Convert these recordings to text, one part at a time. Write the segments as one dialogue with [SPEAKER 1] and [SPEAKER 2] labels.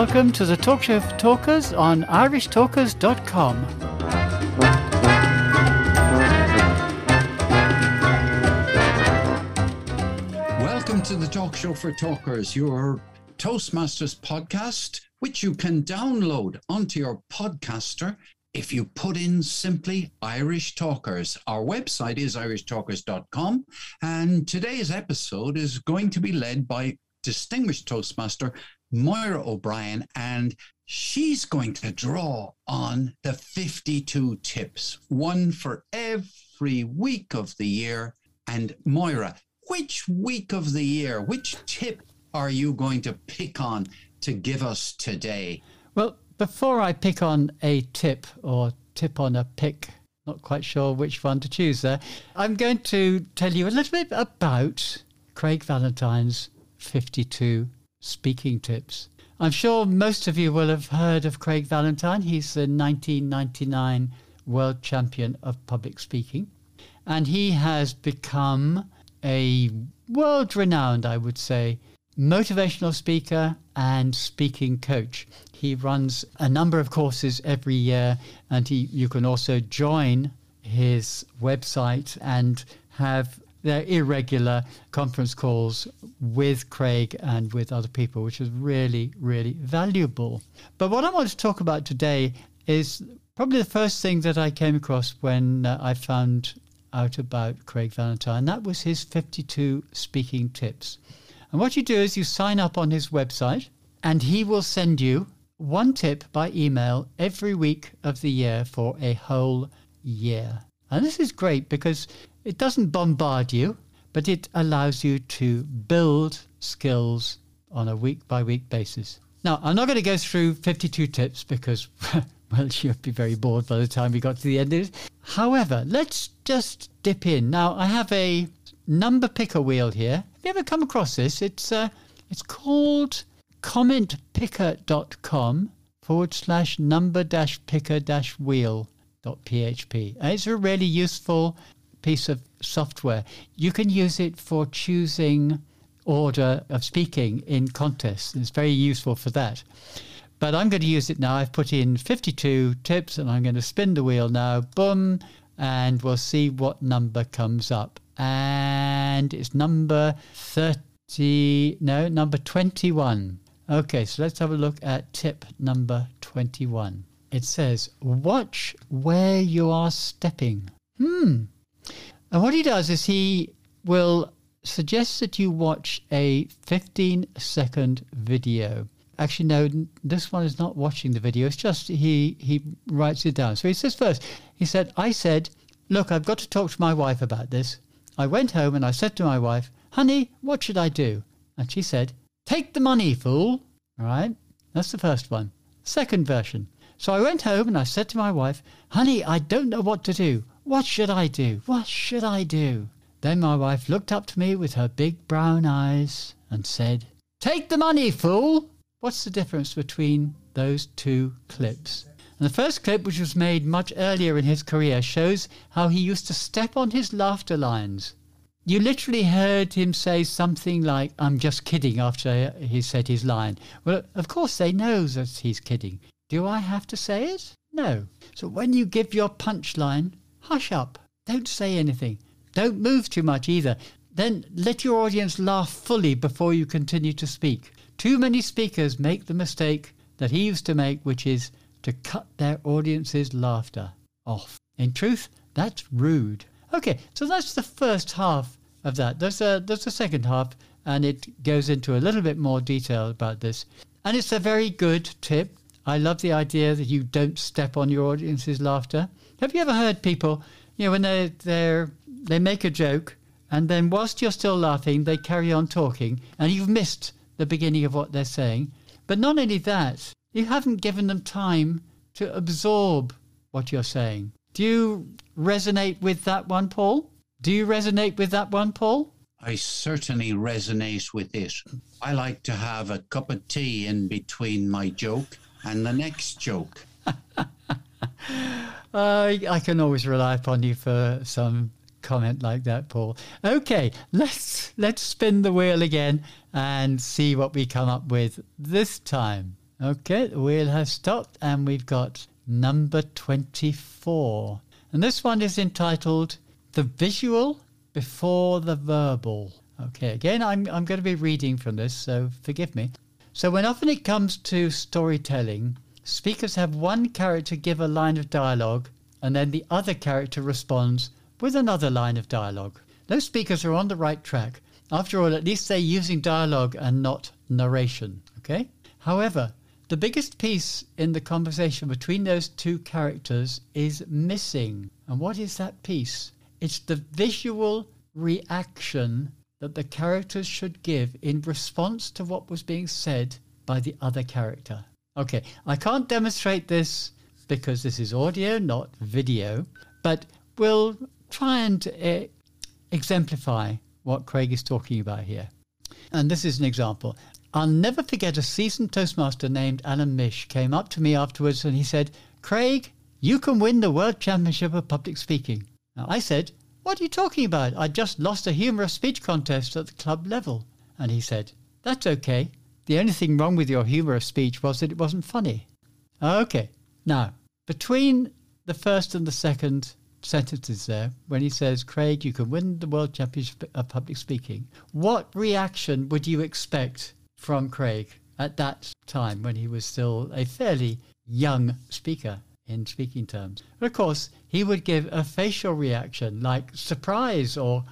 [SPEAKER 1] Welcome to the Talk Show for Talkers on irishtalkers.com.
[SPEAKER 2] Welcome to the Talk Show for Talkers, your Toastmasters podcast, which you can download onto your podcaster if you put in simply Irish Talkers. Our website is irishtalkers.com, and today's episode is going to be led by distinguished Toastmaster Moira O'Brien, and she's going to draw on the 52 tips, one for every week of the year. And Moira, which week of the year, which tip are you going to pick on to give us today?
[SPEAKER 1] Well, before I pick on a tip or tip on a pick, not quite sure which one to choose there, I'm going to tell you a little bit about Craig Valentine's 52 speaking tips. I'm sure most of you will have heard of Craig Valentine. He's the 1999 world champion of public speaking. And he has become a world renowned, I would say, motivational speaker and speaking coach. He runs a number of courses every year, and he, you can also join his website and have their irregular conference calls with Craig and with other people, which is really, really valuable. But what I want to talk about today is probably the first thing that I came across when uh, I found out about Craig Valentine. And that was his 52 speaking tips. And what you do is you sign up on his website, and he will send you one tip by email every week of the year for a whole year. And this is great because it doesn't bombard you, but it allows you to build skills on a week by week basis. Now, I'm not going to go through 52 tips because, well, you'll be very bored by the time we got to the end of it. However, let's just dip in. Now, I have a number picker wheel here. Have you ever come across this? It's, uh, it's called commentpicker.com forward slash number dash picker dash wheel php. It's a really useful piece of software. You can use it for choosing order of speaking in contests. It's very useful for that. But I'm going to use it now. I've put in 52 tips and I'm going to spin the wheel now. Boom. And we'll see what number comes up. And it's number 30, no, number 21. Okay, so let's have a look at tip number 21. It says, watch where you are stepping. Hmm, and what he does is he will suggest that you watch a 15 second video. Actually, no, this one is not watching the video. It's just he, he writes it down. So he says first, he said, I said, Look, I've got to talk to my wife about this. I went home and I said to my wife, Honey, what should I do? And she said, Take the money, fool. All right, that's the first one. Second version. So I went home and I said to my wife, Honey, I don't know what to do. What should I do? What should I do? Then my wife looked up to me with her big brown eyes and said, Take the money, fool! What's the difference between those two clips? And the first clip, which was made much earlier in his career, shows how he used to step on his laughter lines. You literally heard him say something like, I'm just kidding, after he said his line. Well, of course, they know that he's kidding. Do I have to say it? No. So when you give your punchline, hush up. Don't say anything. Don't move too much either. Then let your audience laugh fully before you continue to speak. Too many speakers make the mistake that he used to make, which is to cut their audience's laughter off. In truth, that's rude. Okay, so that's the first half of that. There's uh, a, there's a second half, and it goes into a little bit more detail about this. And it's a very good tip. I love the idea that you don't step on your audience's laughter. Have you ever heard people, you know, when they they they make a joke and then whilst you're still laughing, they carry on talking and you've missed the beginning of what they're saying. But not only that, you haven't given them time to absorb what you're saying. Do you resonate with that one, Paul? Do you resonate with that one, Paul?
[SPEAKER 2] I certainly resonate with it. I like to have a cup of tea in between my joke and the next joke.
[SPEAKER 1] I can always rely upon you for some comment like that, Paul. Okay, let's let's spin the wheel again and see what we come up with this time. Okay, the wheel has stopped and we've got number 24. And this one is entitled The Visual Before the Verbal. Okay, again, I'm, I'm going to be reading from this, so forgive me. So, when often it comes to storytelling, speakers have one character give a line of dialogue and then the other character responds with another line of dialogue. Those speakers are on the right track. After all, at least they're using dialogue and not narration. Okay? However, the biggest piece in the conversation between those two characters is missing. And what is that piece? It's the visual reaction that the characters should give in response to what was being said by the other character. Okay, I can't demonstrate this because this is audio, not video, but we'll try and uh, exemplify what Craig is talking about here. And this is an example. I'll never forget a seasoned Toastmaster named Alan Mish came up to me afterwards and he said, Craig, you can win the World Championship of Public Speaking. Now, I said, What are you talking about? I just lost a humorous speech contest at the club level. And he said, That's okay. The only thing wrong with your humorous speech was that it wasn't funny. Okay. Now, between the first and the second sentences there, when he says, Craig, you can win the World Championship of Public Speaking, what reaction would you expect from Craig at that time when he was still a fairly young speaker in speaking terms. Of course, he would give a facial reaction like surprise or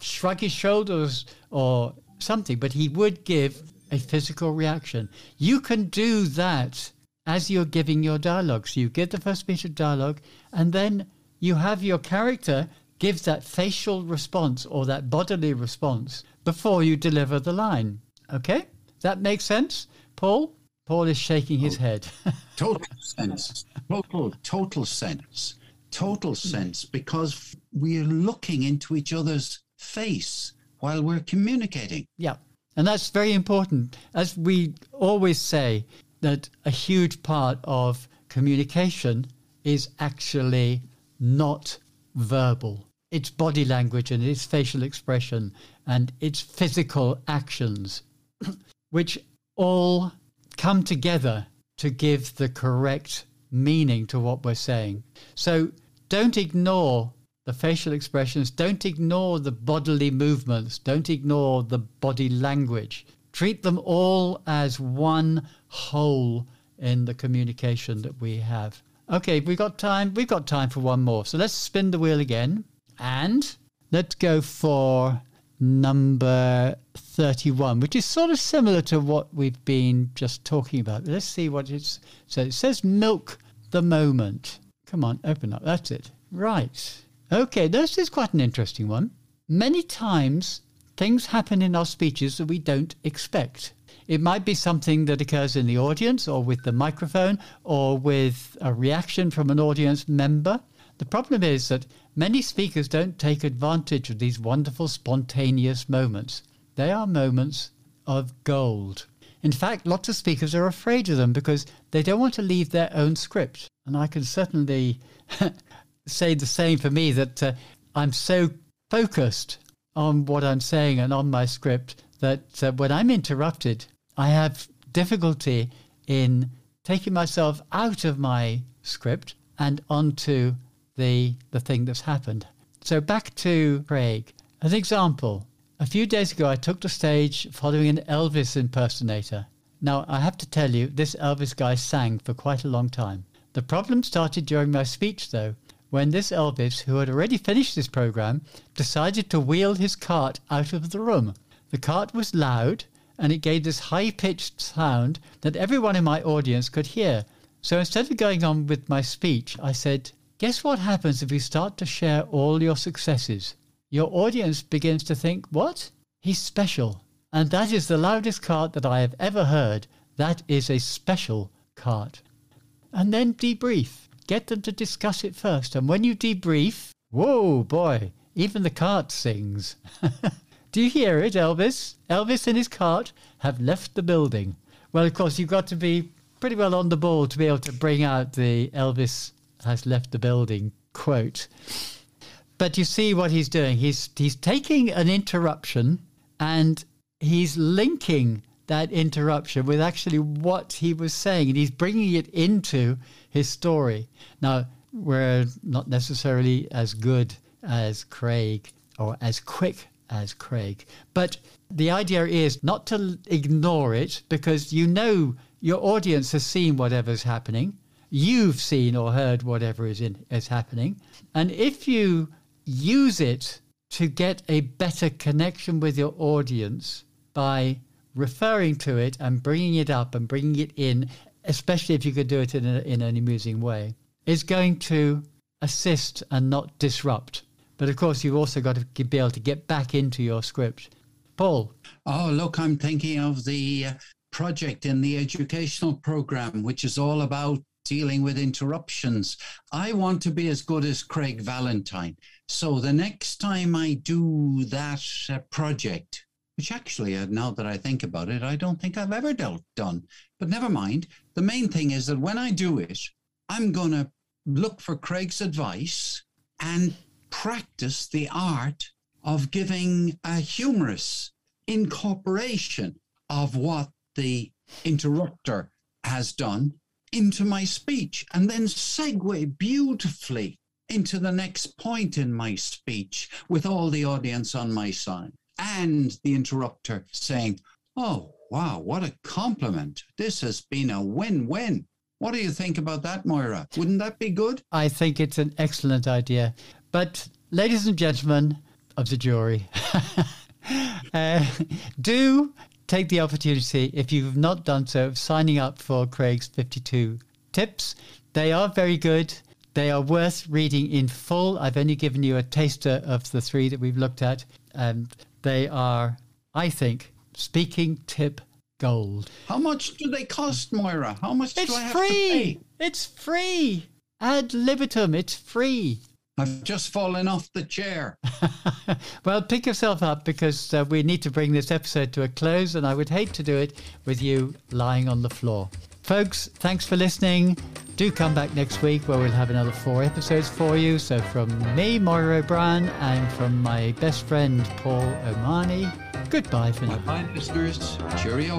[SPEAKER 1] shrug his shoulders or something, but he would give a physical reaction. You can do that as you're giving your dialogue. So you give the first bit of dialogue, and then you have your character give that facial response or that bodily response before you deliver the line. Okay? that makes sense, Paul? Paul is shaking his oh, head.
[SPEAKER 2] total sense. Total, total sense. Total hmm. sense because we're looking into each other's face while we're communicating.
[SPEAKER 1] Yeah. And that's very important. As we always say, that a huge part of communication is actually not verbal. It's body language and it's facial expression and it's physical actions which all come together to give the correct meaning to what we're saying. So don't ignore the facial expressions, don't ignore the bodily movements, don't ignore the body language. Treat them all as one whole in the communication that we have. Okay, we've got time. We've got time for one more. So let's spin the wheel again and let's go for number 31, which is sort of similar to what we've been just talking about. Let's see what it's so it says milk the moment. Come on, open up. That's it. Right. Okay, this is quite an interesting one. Many times things happen in our speeches that we don't expect. It might be something that occurs in the audience or with the microphone or with a reaction from an audience member. The problem is that Many speakers don't take advantage of these wonderful spontaneous moments. They are moments of gold. In fact, lots of speakers are afraid of them because they don't want to leave their own script. And I can certainly say the same for me that uh, I'm so focused on what I'm saying and on my script that uh, when I'm interrupted, I have difficulty in taking myself out of my script and onto the, the thing that's happened. So back to Craig. An example, a few days ago I took the stage following an Elvis impersonator. Now, I have to tell you, this Elvis guy sang for quite a long time. The problem started during my speech, though, when this Elvis, who had already finished his program, decided to wheel his cart out of the room. The cart was loud, and it gave this high pitched sound that everyone in my audience could hear. So instead of going on with my speech, I said, Guess what happens if you start to share all your successes? Your audience begins to think, What? He's special. And that is the loudest cart that I have ever heard. That is a special cart. And then debrief. Get them to discuss it first. And when you debrief, whoa, boy, even the cart sings. Do you hear it, Elvis? Elvis and his cart have left the building. Well, of course, you've got to be pretty well on the ball to be able to bring out the Elvis has left the building quote. But you see what he's doing. He's he's taking an interruption and he's linking that interruption with actually what he was saying, and he's bringing it into his story. Now, we're not necessarily as good as Craig or as quick as Craig, but the idea is not to ignore it because you know your audience has seen whatever's happening. You've seen or heard whatever is in is happening, and if you use it to get a better connection with your audience by referring to it and bringing it up and bringing it in, especially if you could do it in, a, in an amusing way, is going to assist and not disrupt. But of course, you've also got to be able to get back into your script. Paul.
[SPEAKER 2] Oh, look, I'm thinking of the uh, project in the educational program, which is all about dealing with interruptions. I want to be as good as Craig Valentine. So the next time I do that uh, project, which actually, uh, now that I think about it, I don't think I've ever dealt, done. But never mind. The main thing is that when I do it, I'm going to look for Craig's advice and practice the art of giving a humorous incorporation of what the interrupter has done into my speech and then segue beautifully into the next point in my speech with all the audience on my side and the interrupter saying, Oh, wow, what a compliment. This has been a win win. What do you think about that, Moira? Wouldn't that be good?
[SPEAKER 1] I think it's an excellent idea. But, ladies and gentlemen of the jury, uh, do take the opportunity, if you've not done so, of signing up for Craig's 52 tips. They are very good. They are worth reading in full. I've only given you a taster of the three that we've looked at. And they are, I think, speaking tip gold.
[SPEAKER 2] How much do they cost, Moira? How much
[SPEAKER 1] it's
[SPEAKER 2] do I have
[SPEAKER 1] free.
[SPEAKER 2] to pay?
[SPEAKER 1] It's free. Ad libitum. It's free.
[SPEAKER 2] I've just fallen off the chair.
[SPEAKER 1] well, pick yourself up because uh, we need to bring this episode to a close, and I would hate to do it with you lying on the floor. Folks, thanks for listening. Do come back next week where we'll have another four episodes for you. So, from me, Moira O'Brien, and from my best friend, Paul Omani, goodbye for now.
[SPEAKER 2] Bye, listeners. Cheerio.